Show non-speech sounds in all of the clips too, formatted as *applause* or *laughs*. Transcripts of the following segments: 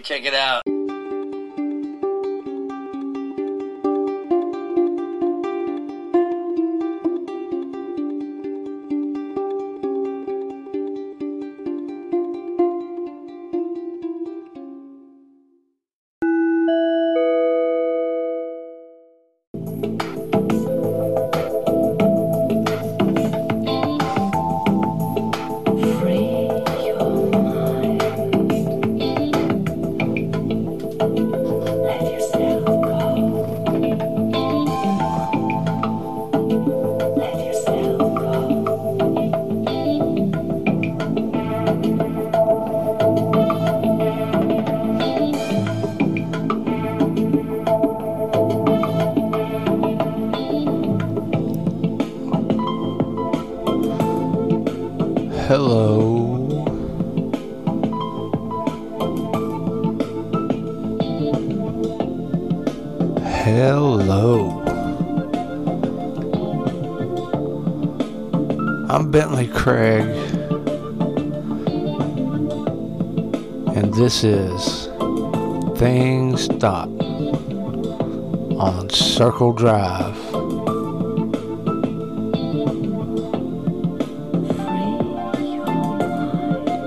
Check it out. Circle Drive.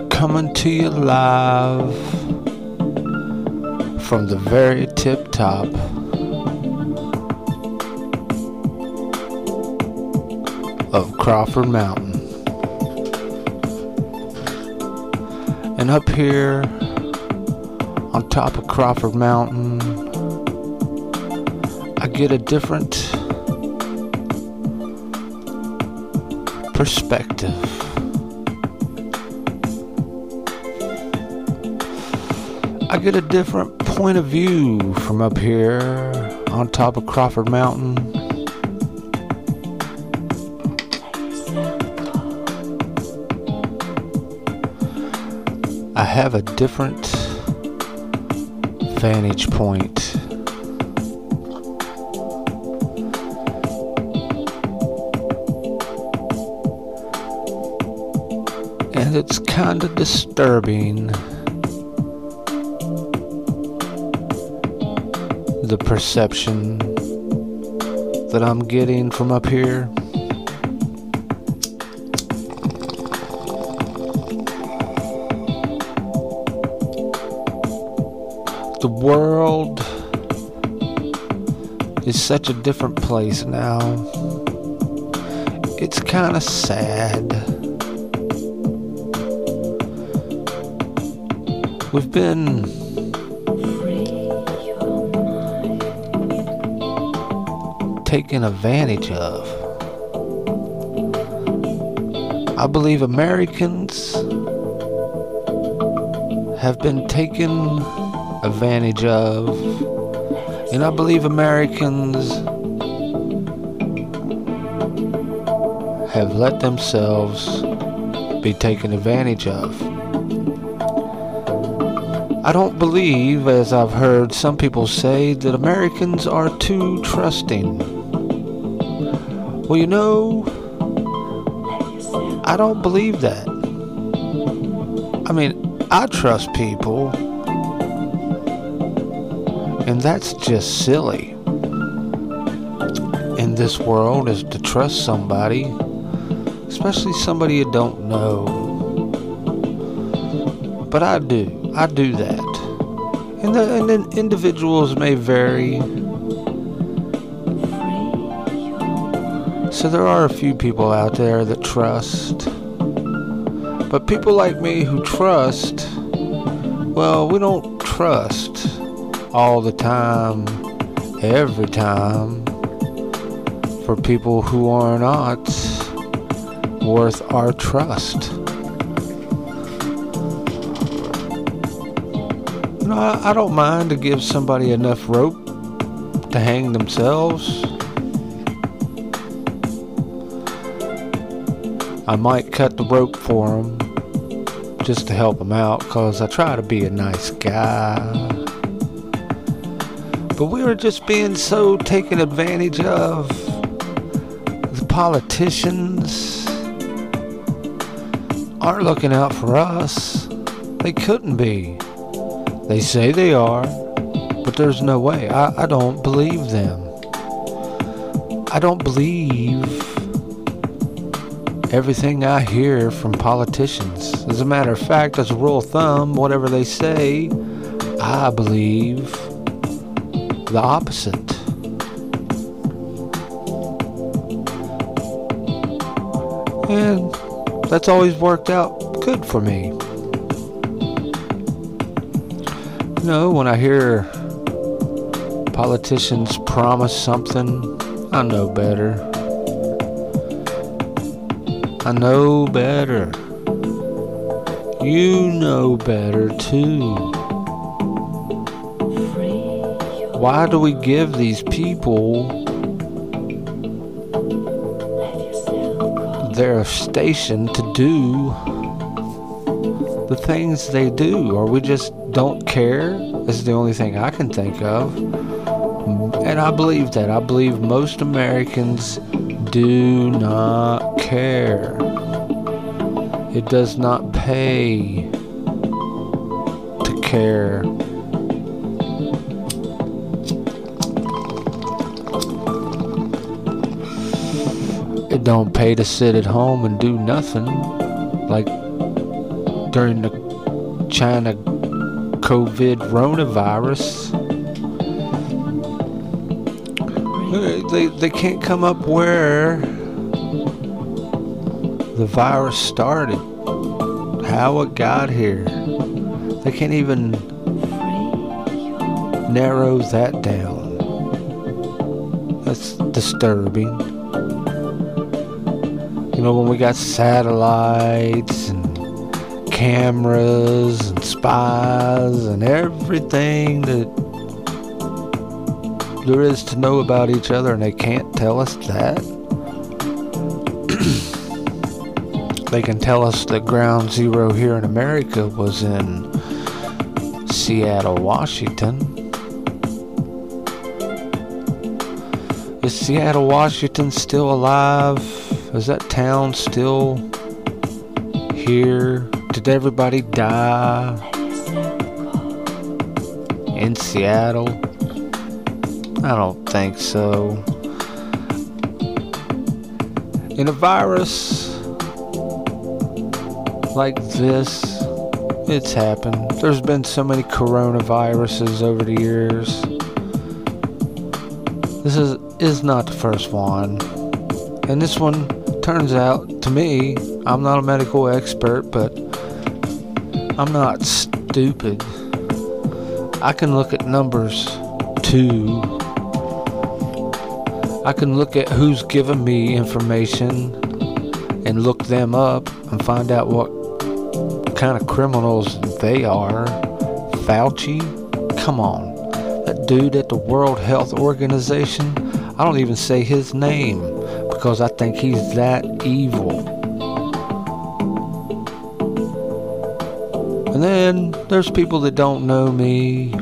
coming to you live from the very tip top of Crawford Mountain. And up here on top of Crawford Mountain, get a different perspective. I get a different point of view from up here on top of Crawford Mountain. I have a different vantage point. It's kind of disturbing. the perception that I'm getting from up here. The world is such a different place now. It's kind of sad. We've been taken advantage of. I believe Americans have been taken advantage of, and I believe Americans have let themselves be taken advantage of. I don't believe, as I've heard some people say, that Americans are too trusting. Well, you know, I don't believe that. I mean, I trust people, and that's just silly. In this world, is to trust somebody, especially somebody you don't know. But I do. I do that. And, the, and then individuals may vary. So there are a few people out there that trust. But people like me who trust, well, we don't trust all the time, every time, for people who are not worth our trust. You know, I, I don't mind to give somebody enough rope to hang themselves. I might cut the rope for them just to help them out because I try to be a nice guy. But we were just being so taken advantage of. The politicians aren't looking out for us. They couldn't be. They say they are, but there's no way. I, I don't believe them. I don't believe everything I hear from politicians. As a matter of fact, as a rule of thumb, whatever they say, I believe the opposite. And that's always worked out good for me. You know, when I hear politicians promise something, I know better. I know better. You know better too. Why do we give these people their station to do the things they do, or we just don't care, is the only thing I can think of. And I believe that. I believe most Americans do not care. It does not pay to care. It don't pay to sit at home and do nothing like during the China COVID coronavirus. They, they can't come up where the virus started, how it got here. They can't even narrow that down. That's disturbing. You know, when we got satellites cameras and spies and everything that there is to know about each other, and they can't tell us that. *clears throat* they can tell us that ground zero here in America was in Seattle, Washington. Is Seattle, Washington still alive? Is that town still here? Did everybody die in Seattle? I don't think so. In a virus like this, it's happened. There's been so many coronaviruses over the years. This is is not the first one. And this one turns out to me, I'm not a medical expert, but I'm not stupid. I can look at numbers too. I can look at who's given me information and look them up and find out what kind of criminals they are. Fauci? Come on. That dude at the World Health Organization, I don't even say his name because I think he's that evil. And then there's people that don't know me,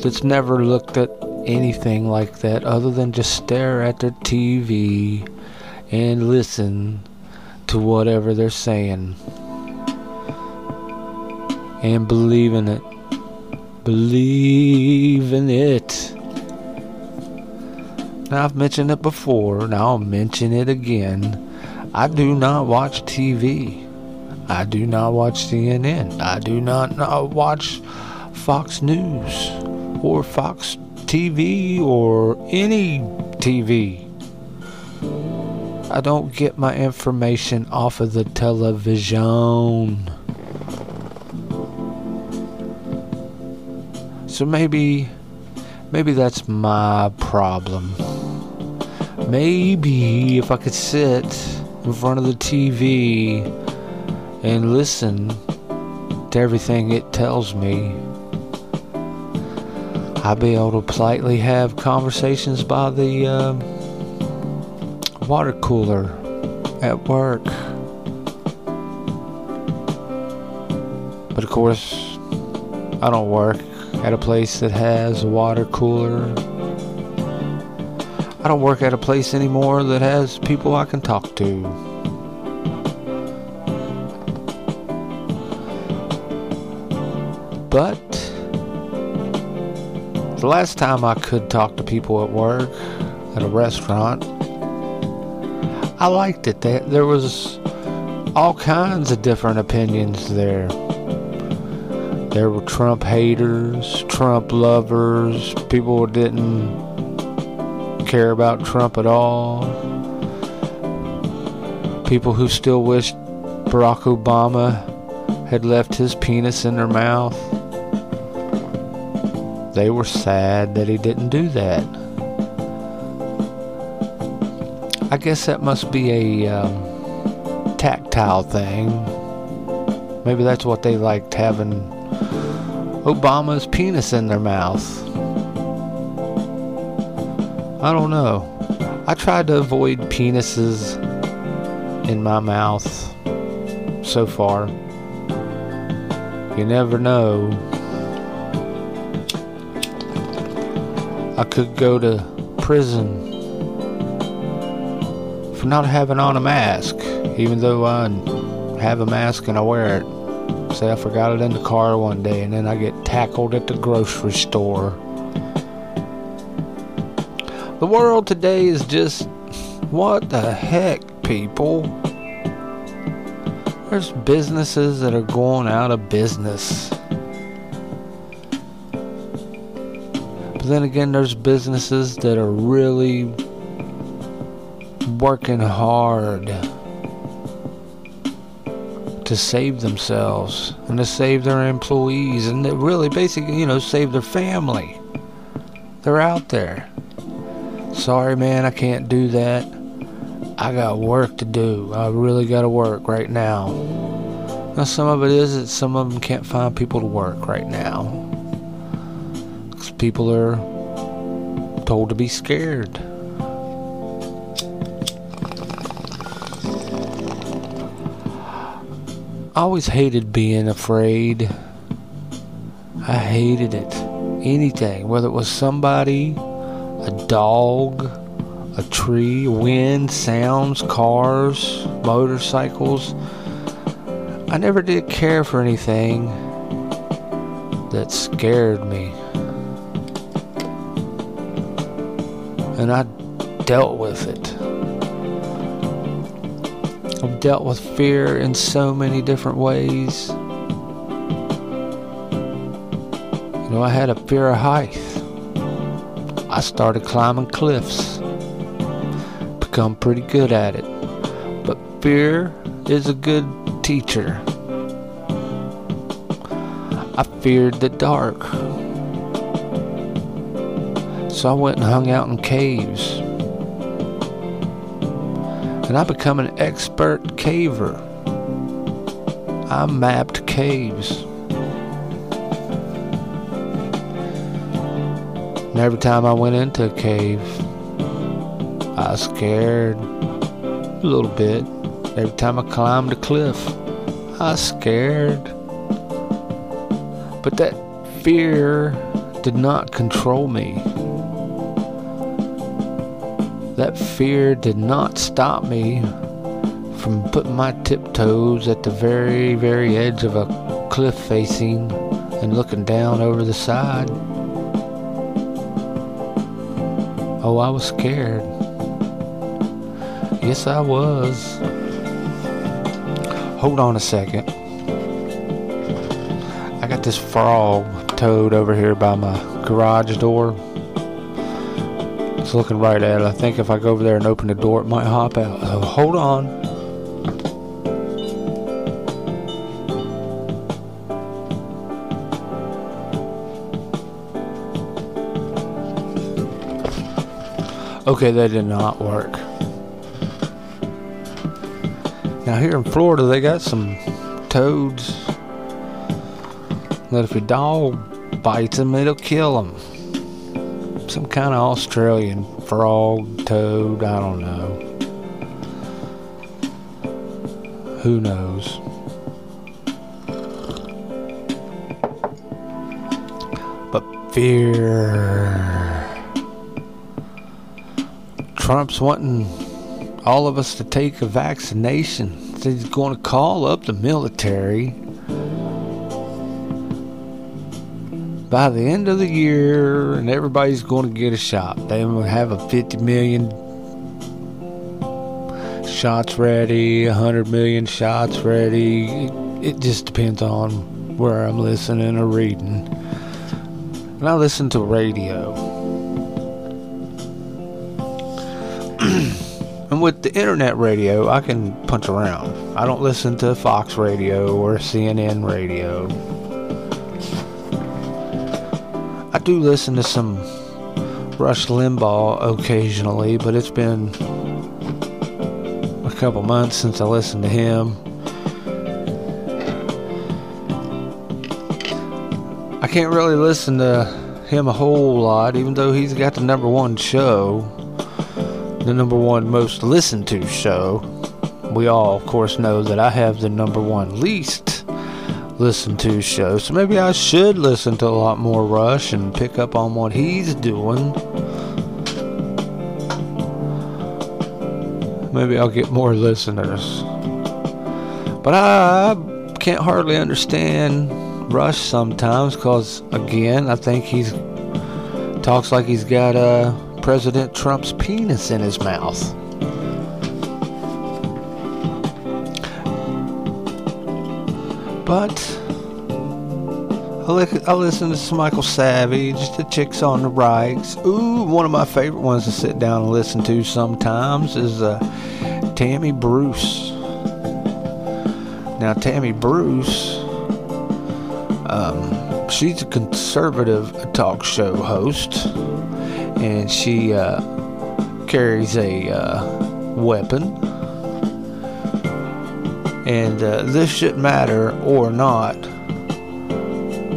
that's never looked at anything like that other than just stare at their TV and listen to whatever they're saying and believe in it. Believe in it. Now, I've mentioned it before, now I'll mention it again. I do not watch TV. I do not watch CNN. I do not, watch Fox News or Fox TV or any TV. I don't get my information off of the television. So maybe maybe that's my problem. Maybe if I could sit in front of the TV and listen to everything it tells me, I'll be able to politely have conversations by the uh, water cooler at work. But of course, I don't work at a place that has a water cooler. I don't work at a place anymore that has people I can talk to. But The last time I could talk to people at work, at a restaurant, I liked it. There was all kinds of different opinions there. There were Trump haters, Trump lovers, people who didn't care about Trump at all, people who still wished Barack Obama had left his penis in their mouth. They were sad that he didn't do that. I guess that must be a um, tactile thing. Maybe that's what they liked having Obama's penis in their mouth. I don't know. I tried to avoid penises in my mouth so far. You never know. I could go to prison for not having on a mask, even though I have a mask and I wear it. Say I forgot it in the car one day and then I get tackled at the grocery store. The world today is just what the heck, people? There's businesses that are going out of business. But then again, there's businesses that are really working hard to save themselves and to save their employees and to really basically, you know, save their family. They're out there. Sorry, man, I can't do that. I got work to do. I really got to work right now. Now, some of it is that some of them can't find people to work right now. People are told to be scared. I always hated being afraid. I hated it. Anything, whether it was somebody, a dog, a tree, wind, sounds, cars, motorcycles. I never did care for anything that scared me. Dealt with it. I've dealt with fear in so many different ways. You know, I had a fear of height. I started climbing cliffs. Become pretty good at it. But fear is a good teacher. I feared the dark. So I went and hung out in caves and I become an expert caver. I mapped caves. And every time I went into a cave, I was scared a little bit. Every time I climbed a cliff, I was scared. But that fear did not control me. That fear did not stop me from putting my tiptoes at the very, very edge of a cliff facing and looking down over the side. Oh, I was scared. Yes, I was. Hold on a second. I got this frog toad over here by my garage door. It's looking right at it. I think if I go over there and open the door, it might hop out. Hold on. Okay, that did not work. Now here in Florida, they got some toads that if a dog bites them, it'll kill them some kind of Australian frog, toad, I don't know. Who knows? But fear. Trump's wanting all of us to take a vaccination. He's going to call up the military by the end of the year, and everybody's going to get a shot. They will have a 50 million shots ready, 100 million shots ready. It, it just depends on where I'm listening or reading. And I listen to radio. *clears throat* and with the internet radio, I can punch around. I don't listen to Fox radio or CNN radio. Do listen to some Rush Limbaugh occasionally, but it's been a couple months since I listened to him. I can't really listen to him a whole lot, even though he's got the number one show, the number one most listened to show. We all, of course, know that I have the number one least listen to show. So maybe I should listen to a lot more Rush and pick up on what he's doing. Maybe I'll get more listeners. But I can't hardly understand Rush sometimes because, again, I think he's talks like he's got uh, President Trump's penis in his mouth. But I, li- I listen to Michael Savage, the Chicks on the Right. Ooh, one of my favorite ones to sit down and listen to sometimes is uh, Tammy Bruce. Now, Tammy Bruce, um, she's a conservative talk show host, and she uh, carries a uh, weapon and uh, this shouldn't matter or not.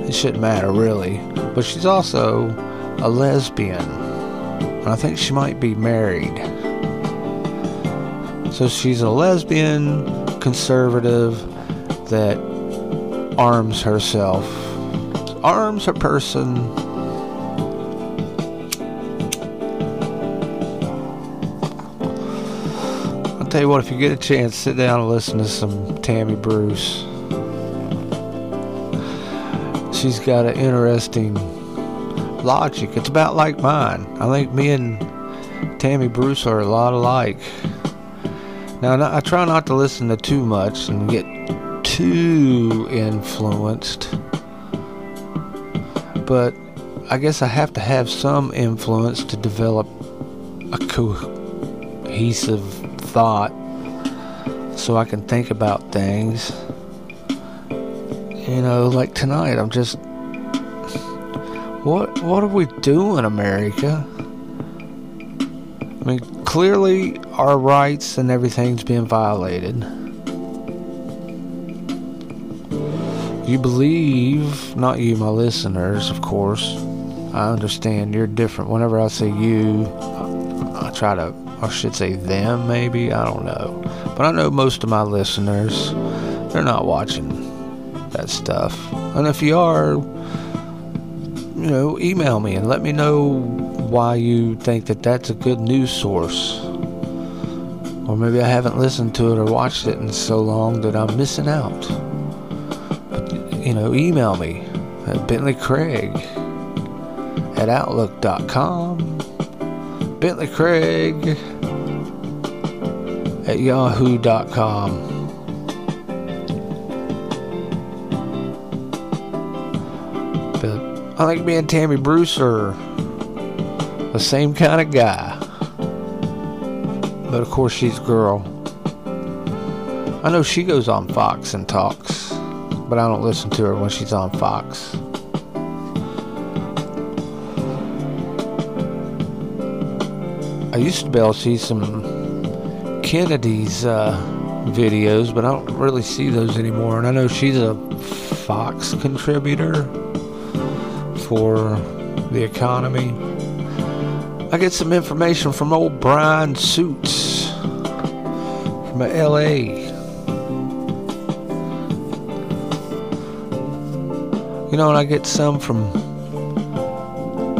It shouldn't matter really. But she's also a lesbian. And I think she might be married. So she's a lesbian conservative that arms herself, arms her person tell you what, if you get a chance, sit down and listen to some Tammy Bruce. She's got an interesting logic. It's about like mine. I think me and Tammy Bruce are a lot alike. Now, I try not to listen to too much and get too influenced, but I guess I have to have some influence to develop a cohesive thought so I can think about things. You know, like tonight, I'm just. What, what are we doing, America? I mean, clearly our rights and everything's being violated. You believe, not you, my listeners, of course. I understand you're different. Whenever I say you, I try to I should say them, maybe. I don't know. But I know most of my listeners, they're not watching that stuff. And if you are, you know, email me and let me know why you think that that's a good news source. Or maybe I haven't listened to it or watched it in so long that I'm missing out. But, you know, email me at Bentley Craig at Outlook.com. Bentley Craig at yahoo.com. I think me and Tammy Bruce are the same kind of guy. But of course, she's a girl. I know she goes on Fox and talks, but I don't listen to her when she's on Fox. I used to be able to see some Kennedy's uh, videos, but I don't really see those anymore. And I know she's a Fox contributor for the economy. I get some information from old Brian Suits from LA. You know, and I get some from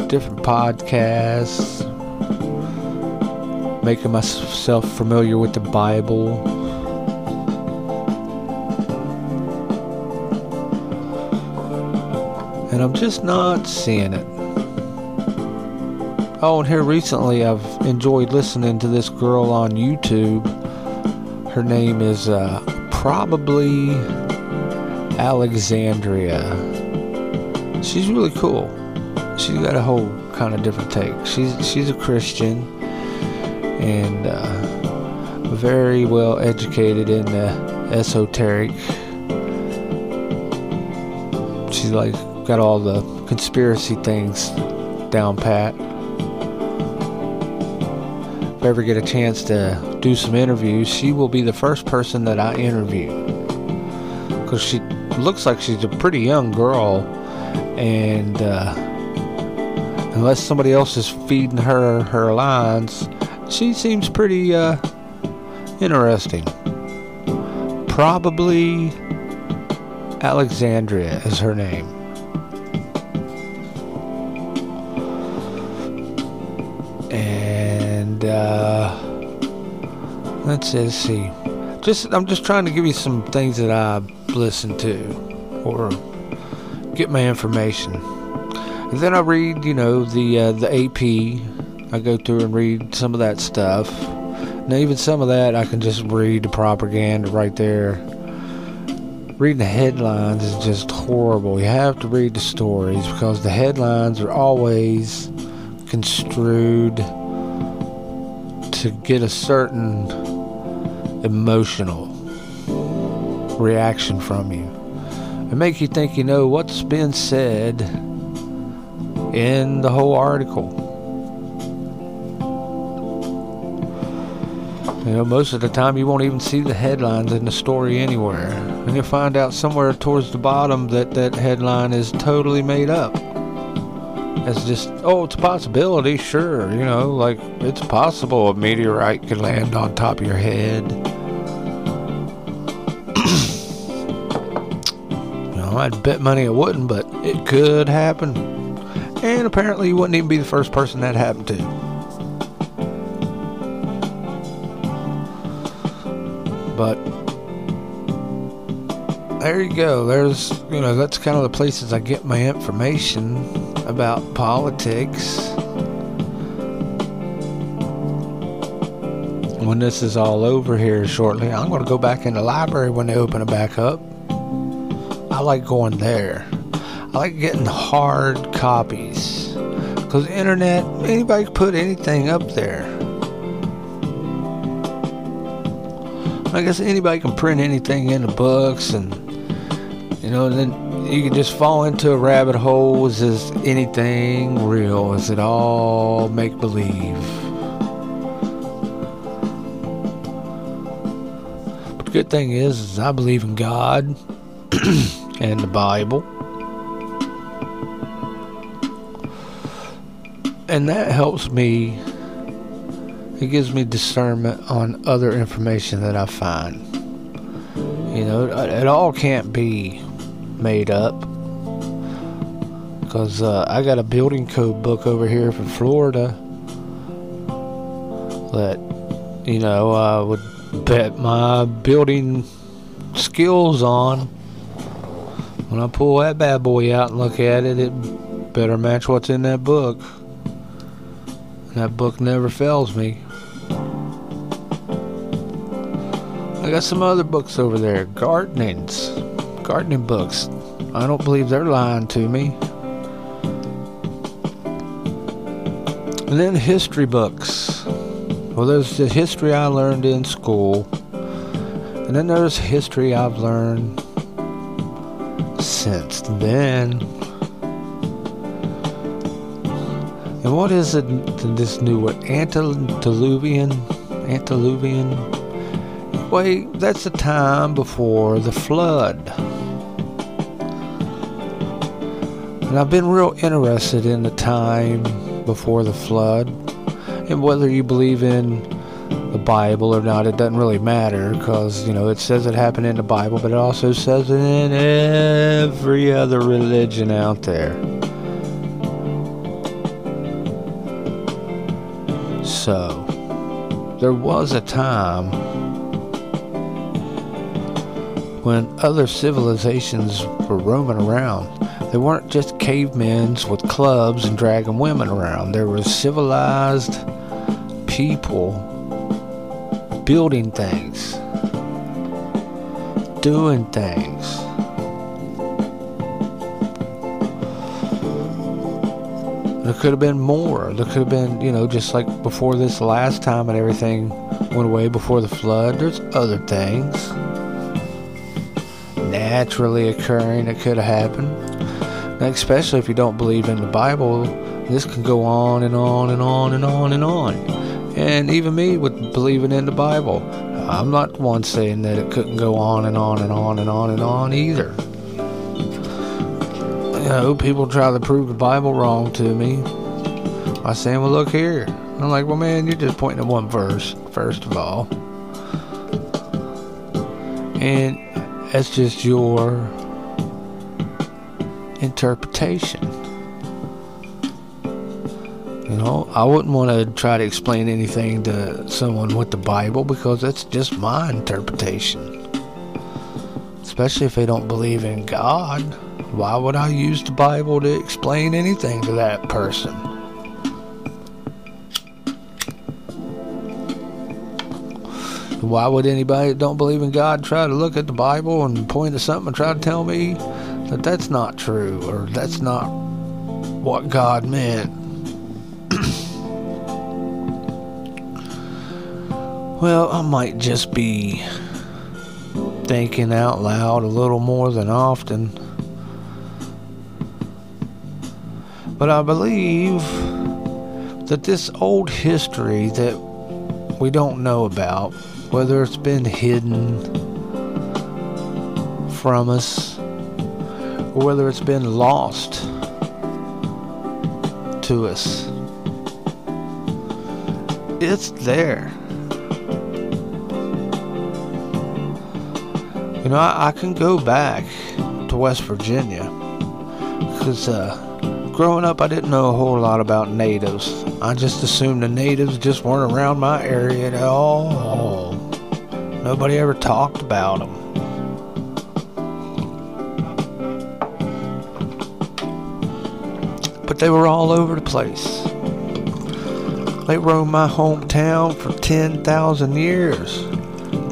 different podcasts making myself familiar with the Bible. And I'm just not seeing it. Oh, and here recently I've enjoyed listening to this girl on YouTube. Her name is uh, probably Alexandria. She's really cool. She's got a whole kind of different take. She's she's a Christian and uh, very well educated in the esoteric. She's like got all the conspiracy things down pat. If I ever get a chance to do some interviews, she will be the first person that I interview. Because she looks like she's a pretty young girl, and uh, unless somebody else is feeding her her lines, she seems pretty uh, interesting. Probably Alexandria is her name. And uh, let's see. Just I'm just trying to give you some things that I listen to or get my information. And then I read, you know, the uh, the AP. I go through and read some of that stuff. Now even some of that I can just read the propaganda right there. Reading the headlines is just horrible. You have to read the stories because the headlines are always construed to get a certain emotional reaction from you and make you think you know what's been said in the whole article. You know, most of the time you won't even see the headlines in the story anywhere. And you'll find out somewhere towards the bottom that that headline is totally made up. It's just, oh, it's a possibility, sure. You know, like it's possible a meteorite could land on top of your head. *coughs* you know, I'd bet money it wouldn't, but it could happen. And apparently, you wouldn't even be the first person that happened to. But there you go. There's, you know, that's kind of the places I get my information about politics. When this is all over here shortly, I'm going to go back in the library when they open it back up. I like going there. I like getting hard copies. Because internet, anybody can put anything up there. I guess anybody can print anything in the books and you know, then you can just fall into a rabbit hole. Is this anything real? Is it all make believe? But the good thing is, is I believe in God *clears throat* and the Bible. And that helps me it gives me discernment on other information that I find. You know, it all can't be made up. Because uh, I got a building code book over here from Florida that, you know, I would bet my building skills on. When I pull that bad boy out and look at it, it better match what's in that book. That book never fails me. Got some other books over there. Gardenings. Gardening books. I don't believe they're lying to me. And then history books. Well, there's the history I learned in school. And then there's history I've learned since then. And what is it, this new word? Antediluvian? Antediluvian? Wait, that's the time before the flood. And I've been real interested in the time before the flood. And whether you believe in the Bible or not, it doesn't really matter because, you know, it says it happened in the Bible, but it also says it in every other religion out there. So, there was a time when other civilizations were roaming around. They weren't just cavemen with clubs and dragging women around. There were civilized people building things, doing things. There could have been more. There could have been, you know, just like before this last time and everything went away before the flood. There's other things naturally occurring that could have happened. Now, especially if you don't believe in the Bible, this can go on and on and on and on and on. And even me with believing in the Bible, I'm not one saying that it couldn't go on and on and on and on and on either you know, people try to prove the Bible wrong to me by saying, well, look here. I'm like, well, man, you're just pointing at one verse, first of all. And that's just your interpretation. You know, I wouldn't want to try to explain anything to someone with the Bible because that's just my interpretation. Especially if they don't believe in God. Why would I use the Bible to explain anything to that person? Why would anybody that don't believe in God try to look at the Bible and point to something and try to tell me that that's not true or that's not what God meant? *clears throat* well, I might just be thinking out loud a little more than often. But I believe that this old history that we don't know about, whether it's been hidden from us or whether it's been lost to us, it's there. You know, I, I can go back to West Virginia because uh, growing up, I didn't know a whole lot about natives. I just assumed the natives just weren't around my area at all. Nobody ever talked about them. But they were all over the place. They roamed my hometown for 10,000 years.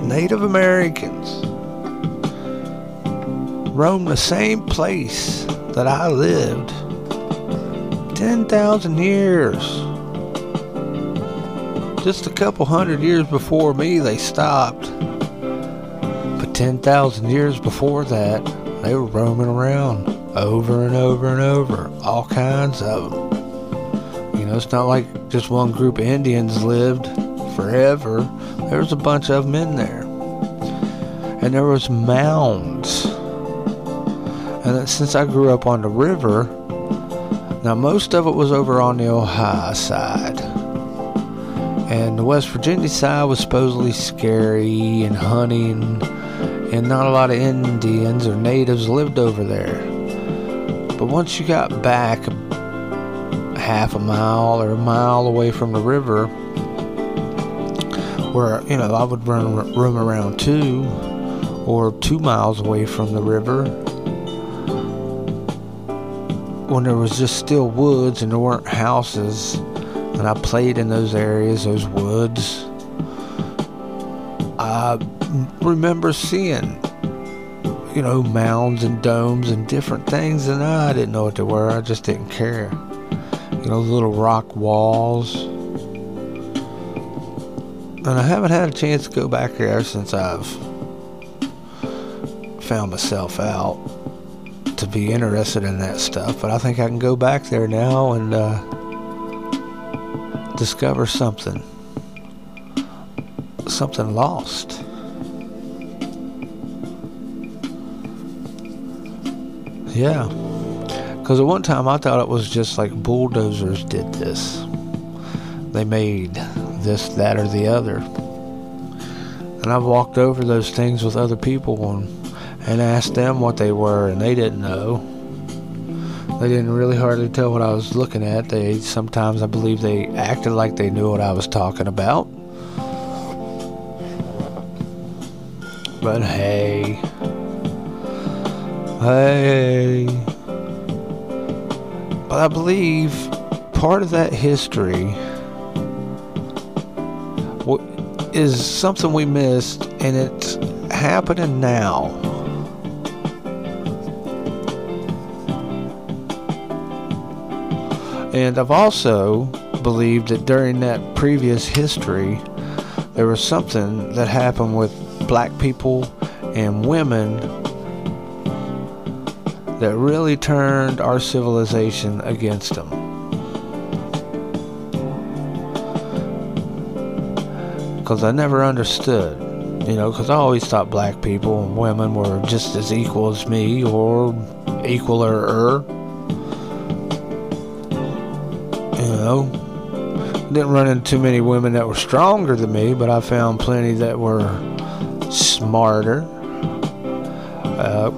Native Americans roamed the same place that I lived 10,000 years. Just a couple hundred years before me, they stopped. But 10,000 years before that, they were roaming around over and over and over. All kinds of them. You know, it's not like just one group of Indians lived forever. There was a bunch of them in there. And there was mounds. And since I grew up on the river, now, most of it was over on the Ohio side. And the West Virginia side was supposedly scary and hunting, and not a lot of Indians or natives lived over there. But once you got back half a mile or a mile away from the river, where, you know, I would run room around two or two miles away from the river, when there was just still woods and there weren't houses, and I played in those areas, those woods, I remember seeing, you know, mounds and domes and different things, and I didn't know what they were. I just didn't care. You know, little rock walls. And I haven't had a chance to go back there since I've found myself out to be interested in that stuff, but I think I can go back there now and uh, discover something, something lost. Yeah, because at one time I thought it was just like bulldozers did this. They made this, that, or the other. And I've walked over those things with other people and and asked them what they were, and they didn't know. They didn't really hardly tell what I was looking at. They sometimes, I believe, they acted like they knew what I was talking about. But hey, hey, But I believe part of that history is something we missed, and it's happening now. And I've also believed that during that previous history, there was something that happened with black people and women that really turned our civilization against them. Because I never understood, you know, because I always thought black people and women were just as equal as me or equaler. Know, didn't run into too many women that were stronger than me, but I found plenty that were smarter, uh.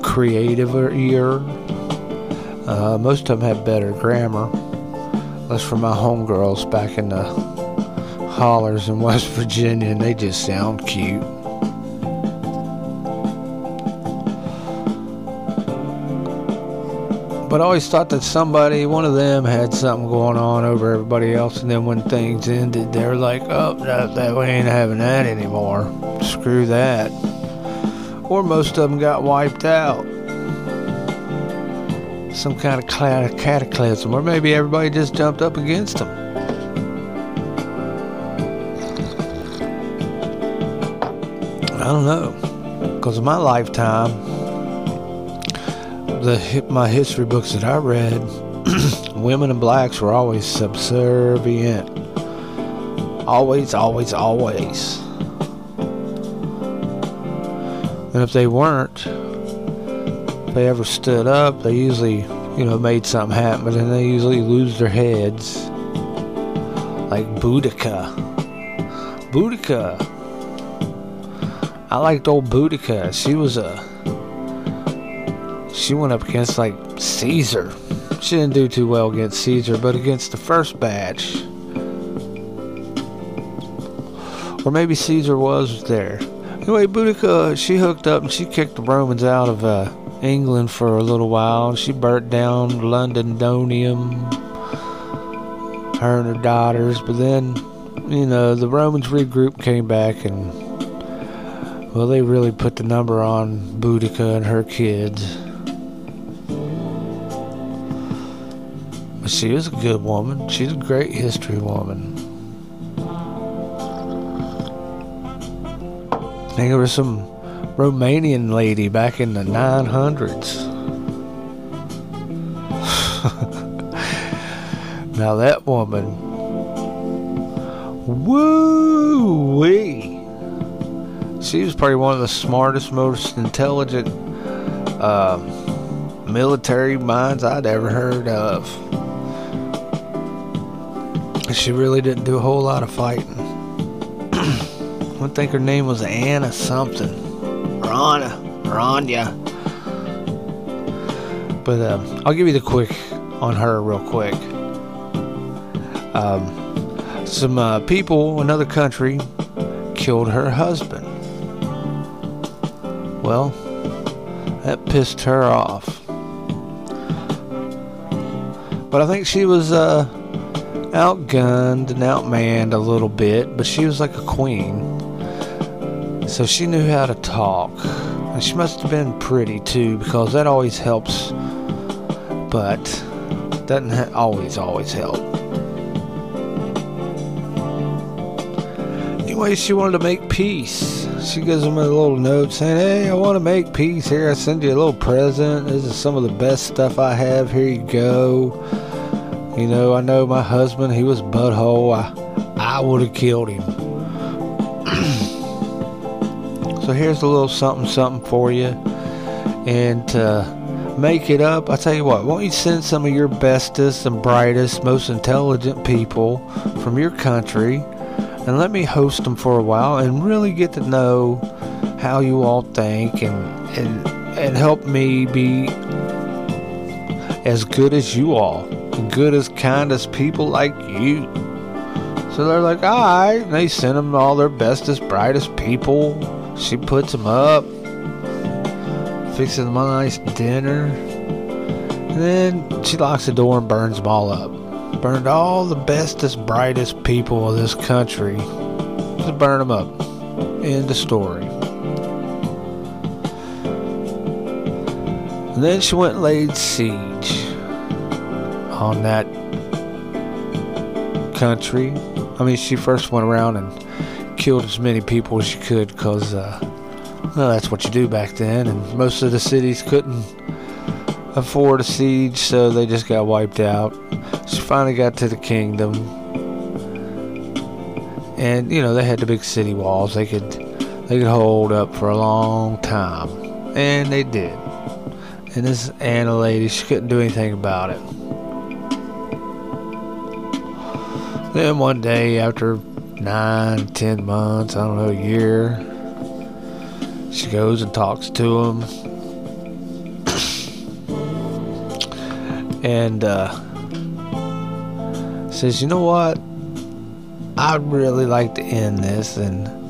Uh, most of them had better grammar. That's for my homegirls back in the hollers in *laughs* West Virginia, and they just sound cute. But I always thought that somebody, one of them, had something going on over everybody else. And then when things ended, they're like, "Oh, that, that we ain't having that anymore. Screw that." Or most of them got wiped out. Some kind of cataclysm, or maybe everybody just jumped up against them. I don't know. Because in my lifetime, the my history books that I read, *clears throat* women and blacks were always subservient. Always, always, always. And if they weren't, if they ever stood up, they usually, you know, made something happen, but then they usually lose their heads. Like Boudica. Boudica. I liked old Boudica. She was a she went up against like Caesar. She didn't do too well against Caesar, but against the first batch. Or maybe Caesar was there. Anyway, Boudica, she hooked up and she kicked the Romans out of uh, England for a little while. She burnt down Londinium, her and her daughters. But then, you know, the Romans regrouped, came back, and, well, they really put the number on Boudica and her kids. But she was a good woman. She's a great history woman. I think there was some Romanian lady back in the 900s. *laughs* now that woman, woo wee, she was probably one of the smartest, most intelligent uh, military minds I'd ever heard of. She really didn't do a whole lot of fighting. *clears throat* I think her name was Anna something. Rana. Rania. But um, I'll give you the quick on her real quick. Um, some uh, people, another country, killed her husband. Well, that pissed her off. But I think she was uh, outgunned and outmanned a little bit, but she was like a queen. So she knew how to talk. And she must have been pretty too, because that always helps, but doesn't ha- always, always help. Anyway, she wanted to make peace. She gives him a little note saying, Hey, I want to make peace here. I send you a little present. This is some of the best stuff I have. Here you go. You know, I know my husband, he was butthole. I, I would have killed him. *clears throat* so here's a little something, something for you. And to make it up, I tell you what, why don't you send some of your bestest and brightest, most intelligent people from your country and let me host them for a while and really get to know how you all think and, and, and help me be as good as you all good as kind as people like you. So they're like, all right. And they send them all their bestest, brightest people. She puts them up, fixes them a nice dinner. And then she locks the door and burns them all up. Burned all the bestest, brightest people of this country. Just burn them up. End of story. And then she went and laid siege on that country. I mean, she first went around and killed as many people as she could because, uh, well, that's what you do back then. And most of the cities couldn't afford a siege, so they just got wiped out. She finally got to the kingdom. And, you know, they had the big city walls. They could they could hold up for a long time. And they did. And this Anna lady, she couldn't do anything about it. Then one day, after nine, ten months, I don't know, a year, she goes and talks to him. *coughs* and uh, says, You know what? I'd really like to end this. And,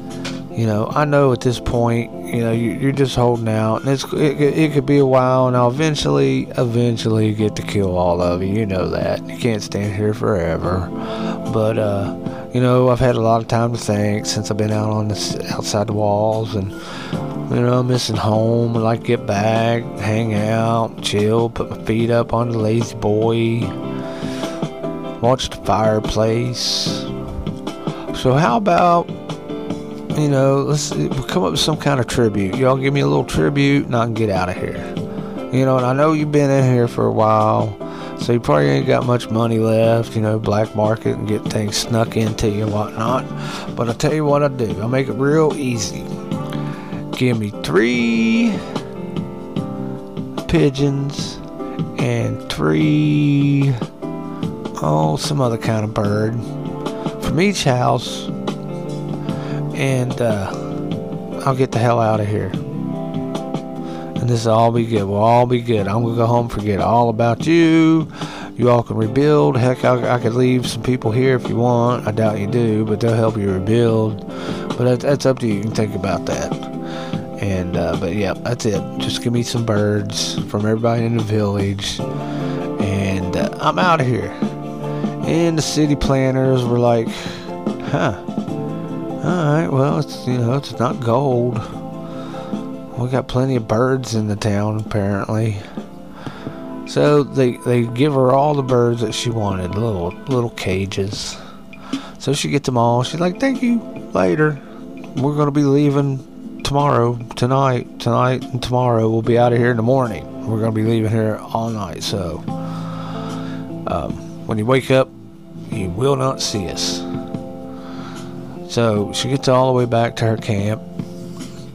you know, I know at this point, you know, you, are just holding out. And it's, it, it could be a while. And I'll eventually, eventually get to kill all of you. You know that. You can't stand here forever. But, uh, you know, I've had a lot of time to think since I've been out on the outside the walls, and you know, I'm missing home. I like to get back, hang out, chill, put my feet up on the lazy boy, watch the fireplace. So how about you know, let's come up with some kind of tribute. Y'all give me a little tribute, and I can get out of here. You know, and I know you've been in here for a while. So you probably ain't got much money left, you know, black market and get things snuck into you and whatnot. But I'll tell you what I do. I'll make it real easy. Give me three pigeons and three oh some other kind of bird from each house and uh, I'll get the hell out of here and this will all be good. We'll all be good. I'm gonna go home, forget all about you. You all can rebuild. Heck, I, I could leave some people here if you want. I doubt you do, but they'll help you rebuild. But that, that's up to you. You can think about that. And uh, but yeah, that's it. Just give me some birds from everybody in the village, and uh, I'm out of here. And the city planners were like, "Huh? All right. Well, it's you know it's not gold." we got plenty of birds in the town apparently. So they they give her all the birds that she wanted, little little cages. So she gets them all. She's like, "Thank you. Later. We're gonna be leaving tomorrow, tonight, tonight, and tomorrow. We'll be out of here in the morning. We're gonna be leaving here all night. So um, when you wake up, you will not see us." So she gets all the way back to her camp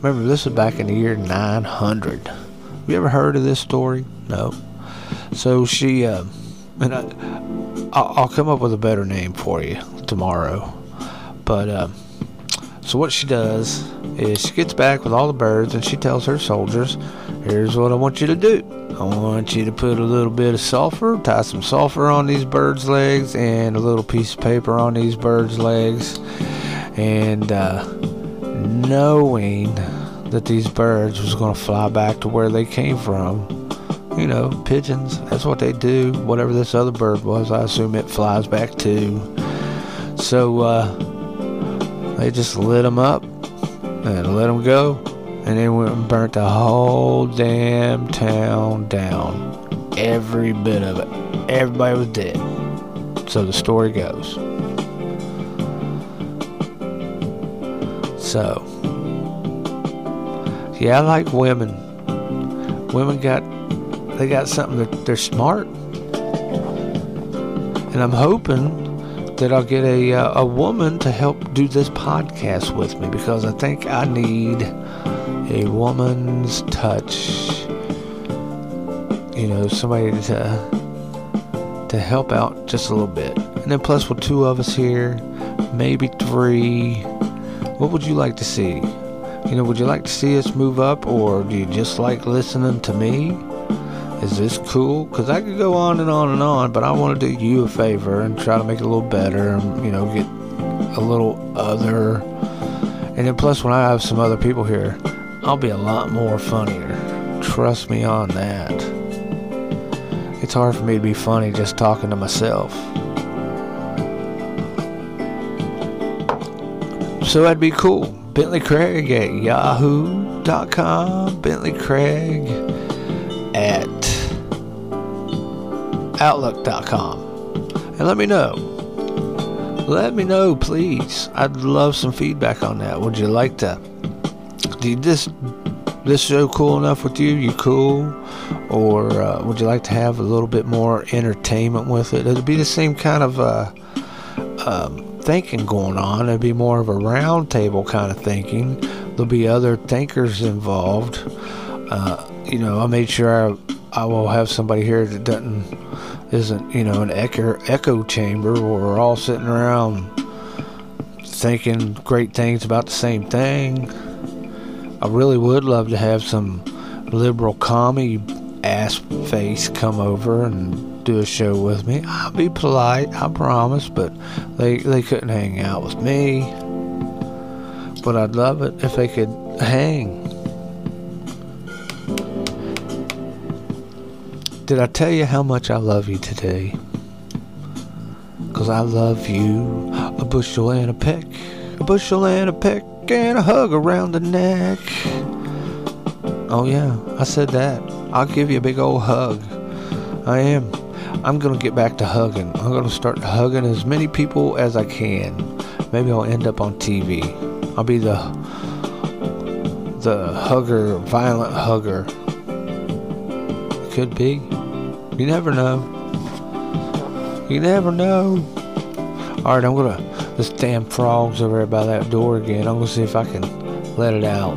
Remember, this was back in the year 900. Have you ever heard of this story? No. So she, uh, and I, I'll come up with a better name for you tomorrow. But, uh, so what she does is she gets back with all the birds and she tells her soldiers, here's what I want you to do. I want you to put a little bit of sulfur, tie some sulfur on these birds' legs, and a little piece of paper on these birds' legs. And, uh, knowing that these birds was going to fly back to where they came from. You know, pigeons, that's what they do. Whatever this other bird was, I assume it flies back too. So uh, they just lit them up and let them go. And they went and burnt the whole damn town down. Every bit of it. Everybody was dead. So the story goes. So, yeah, I like women. Women got, they got something that they're smart. And I'm hoping that I'll get a, uh, a woman to help do this podcast with me because I think I need a woman's touch. You know, somebody to, to help out just a little bit. And then plus with two of us here, maybe three what would you like to see? You know, would you like to see us move up, or do you just like listening to me? Is this cool? Because I could go on and on and on, but I want to do you a favor and try to make it a little better and, you know, get a little other. And then plus, when I have some other people here, I'll be a lot more funnier. Trust me on that. it's hard for me to be funny just talking to myself. So that'd be cool. Bentley Craig at yahoo.com. Bentley Craig at outlook.com. And let me know. Let me know, please. I'd love some feedback on that. Would you like to? Do this this show cool enough with you? You cool? Or uh, would you like to have a little bit more entertainment with it? It'd be the same kind of uh, um, thinking going on. It'd be more of a roundtable kind of thinking. There'll be other thinkers involved. Uh, you know, I made sure I, I will have somebody here that doesn't isn't you know an echo echo chamber where we're all sitting around thinking great things about the same thing. I really would love to have some liberal commie ass face come over and do a show with me. I'll be polite, I promise, but they they couldn't hang out with me. But I'd love it if they could hang. Did I tell you how much I love you today? Cause I love you a bushel and a peck, a bushel and a peck, and a hug around the neck. Oh yeah, I said that. I'll give you a big old hug. I am. I'm going to get back to hugging. I'm going to start hugging as many people as I can. Maybe I'll end up on TV. I'll be the the hugger, violent hugger. Could be. You never know. You never know. All right, I'm gonna. This damn frog's over there by that door again. I'm gonna see if I can let it out.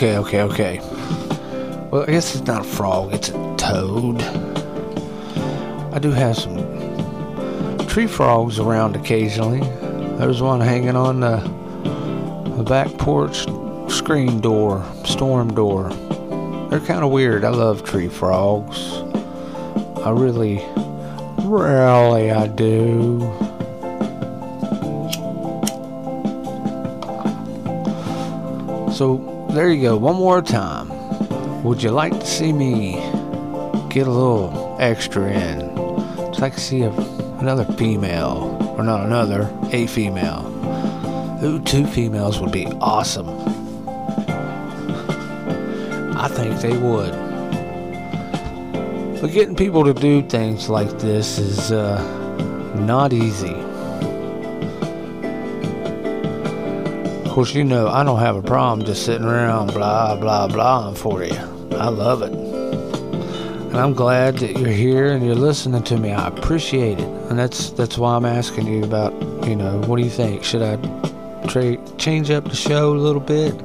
Okay, okay, okay. Well, I guess it's not a frog, it's a toad. I do have some tree frogs around occasionally. There's one hanging on the, the back porch screen door, storm door. They're kind of weird. I love tree frogs. I really, really, I do. So there you go. One more time. Would you like to see me get a little extra in? Would like to see a, another female? Or not another, a female. Ooh, two females would be awesome. I think they would. But getting people to do things like this is uh, not easy. Course, you know I don't have a problem just sitting around blah blah blah for you. I love it. And I'm glad that you're here and you're listening to me. I appreciate it. And that's that's why I'm asking you about, you know, what do you think? Should I tra- change up the show a little bit?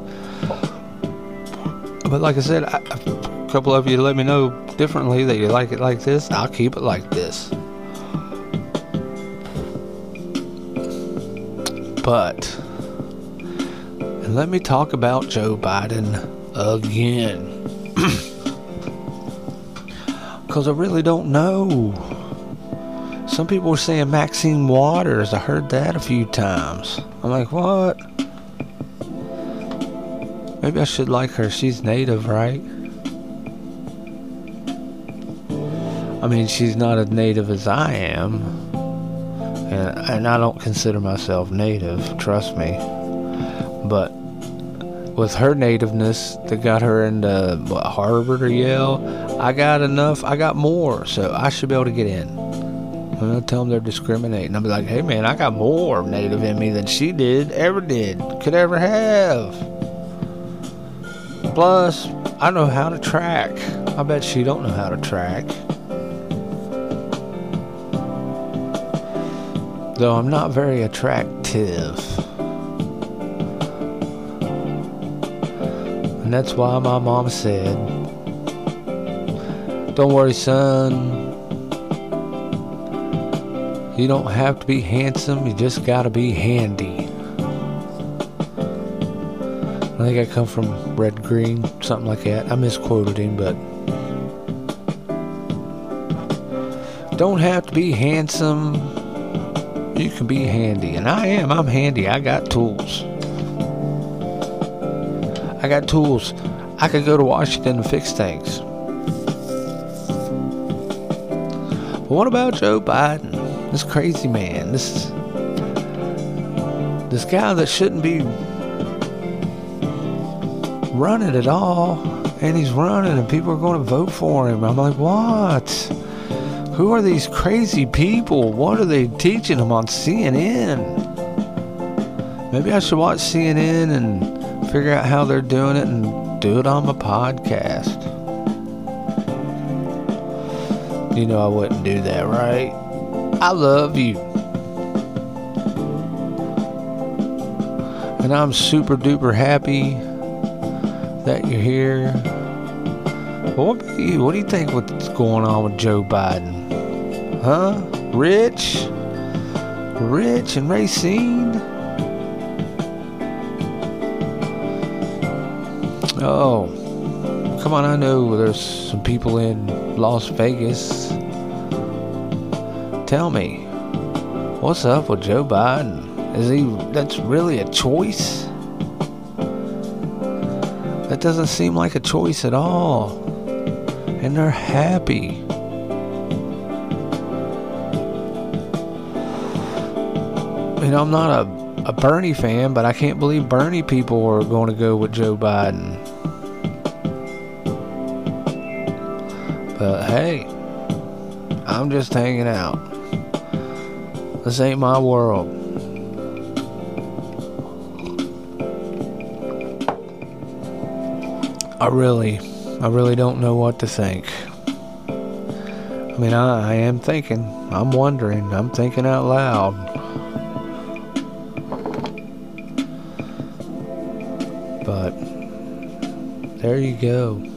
But like I said, I, a couple of you let me know differently that you like it like this. I'll keep it like this. But and let me talk about Joe Biden again. *clears throat* Because I really don't know. Some people were saying Maxine Waters. I heard that a few times. I'm like, what? Maybe I should like her. She's native, right? I mean, she's not as native as I am. And, and I don't consider myself native, trust me. But with her nativeness that got her into what, Harvard or Yale, I got enough. I got more, so I should be able to get in. I'm gonna tell them they're discriminating. I'll be like, hey man, I got more native in me than she did, ever did, could ever have. Plus, I know how to track. I bet she don't know how to track. Though I'm not very attractive. And that's why my mom said, Don't worry, son. You don't have to be handsome, you just gotta be handy. I think I come from Red Green, something like that. I misquoted him, but Don't have to be handsome. You can be handy. And I am. I'm handy. I got tools. I got tools. I could go to Washington and fix things. But what about Joe Biden? This crazy man. This this guy that shouldn't be running at all. And he's running and people are going to vote for him. I'm like, what? Who are these crazy people? What are they teaching them on CNN? Maybe I should watch CNN and figure out how they're doing it and do it on my podcast. You know I wouldn't do that, right? I love you. And I'm super duper happy that you're here. what about you? What do you think what's going on with Joe Biden? Huh? Rich? Rich and Racine? Oh, come on. I know there's some people in Las Vegas. Tell me, what's up with Joe Biden? Is he, that's really a choice? That doesn't seem like a choice at all. And they're happy. You know, I'm not a, a Bernie fan, but I can't believe Bernie people are going to go with Joe Biden. But hey, I'm just hanging out. This ain't my world. I really, I really don't know what to think. I mean, I, I am thinking, I'm wondering, I'm thinking out loud. But there you go.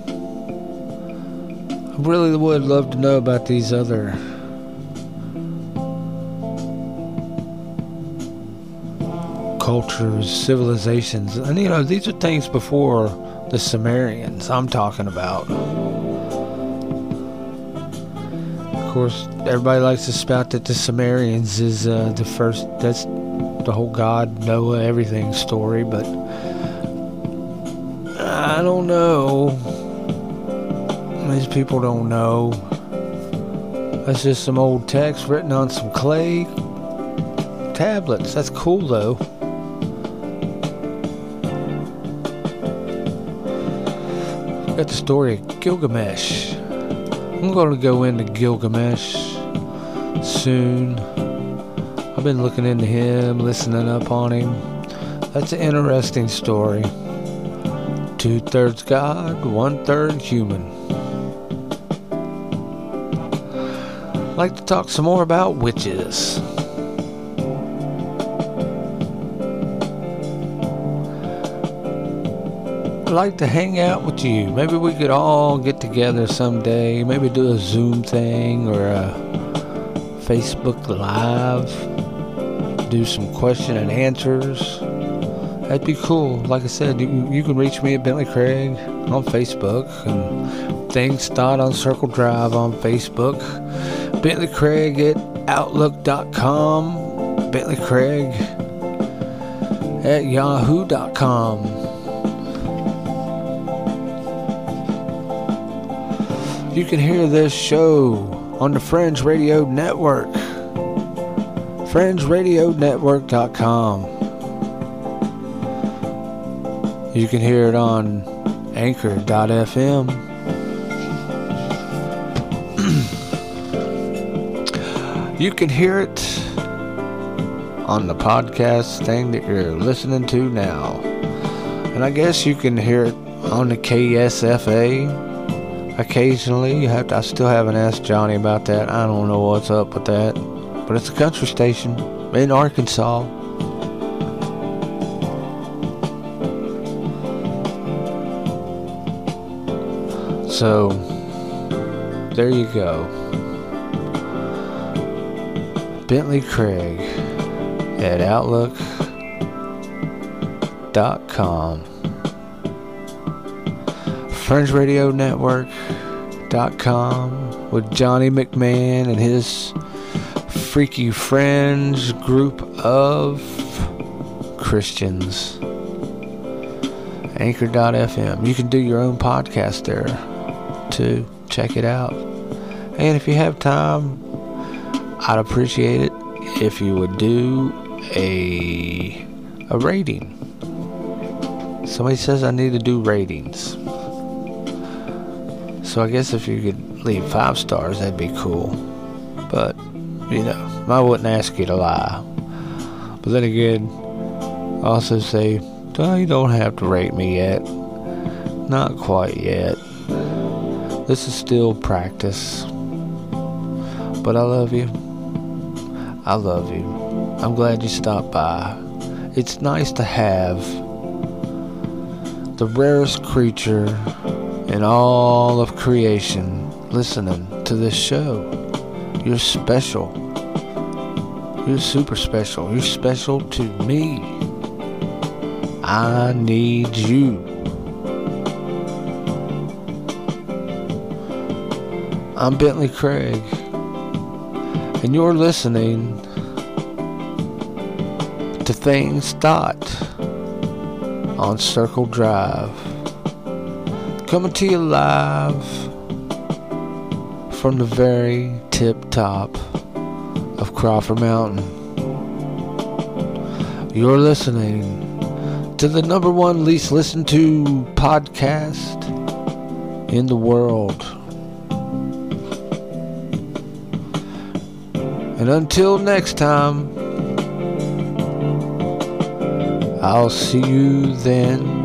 Really would love to know about these other cultures, civilizations. And you know, these are things before the Sumerians I'm talking about. Of course, everybody likes to spout that the Sumerians is uh, the first, that's the whole God, Noah, everything story, but I don't know. These people don't know. That's just some old text written on some clay tablets. That's cool though. got the story of Gilgamesh. I'm going to go into Gilgamesh soon. I've been looking into him, listening up on him. That's an interesting story. Two thirds God, one third human. Like to talk some more about witches. I'd like to hang out with you. Maybe we could all get together someday. Maybe do a Zoom thing or a Facebook Live. Do some question and answers. That'd be cool. Like I said, you, you can reach me at Bentley Craig on Facebook and things thought on Circle Drive on Facebook. Bentley Craig at Outlook.com. Bentley Craig at Yahoo.com. You can hear this show on the Fringe Radio Network. FringeRadioNetwork.com. You can hear it on Anchor.fm. *clears throat* you can hear it on the podcast thing that you're listening to now. And I guess you can hear it on the KSFA occasionally. You have to, I still haven't asked Johnny about that. I don't know what's up with that. But it's a country station in Arkansas. So, there you go. Bentley Craig at Outlook.com. FringeRadioNetwork.com with Johnny McMahon and his freaky friends group of Christians. Anchor.fm. You can do your own podcast there too. Check it out. And if you have time, I'd appreciate it if you would do a a rating. Somebody says I need to do ratings. So I guess if you could leave five stars, that'd be cool. But, you know, I wouldn't ask you to lie. But then again, I also say, oh, you don't have to rate me yet. Not quite yet. This is still practice. But I love you. I love you. I'm glad you stopped by. It's nice to have the rarest creature in all of creation listening to this show. You're special. You're super special. You're special to me. I need you. I'm Bentley Craig, and you're listening to Things Thought on Circle Drive. Coming to you live from the very tip top of Crawford Mountain. You're listening to the number one least listened to podcast in the world. And until next time, I'll see you then.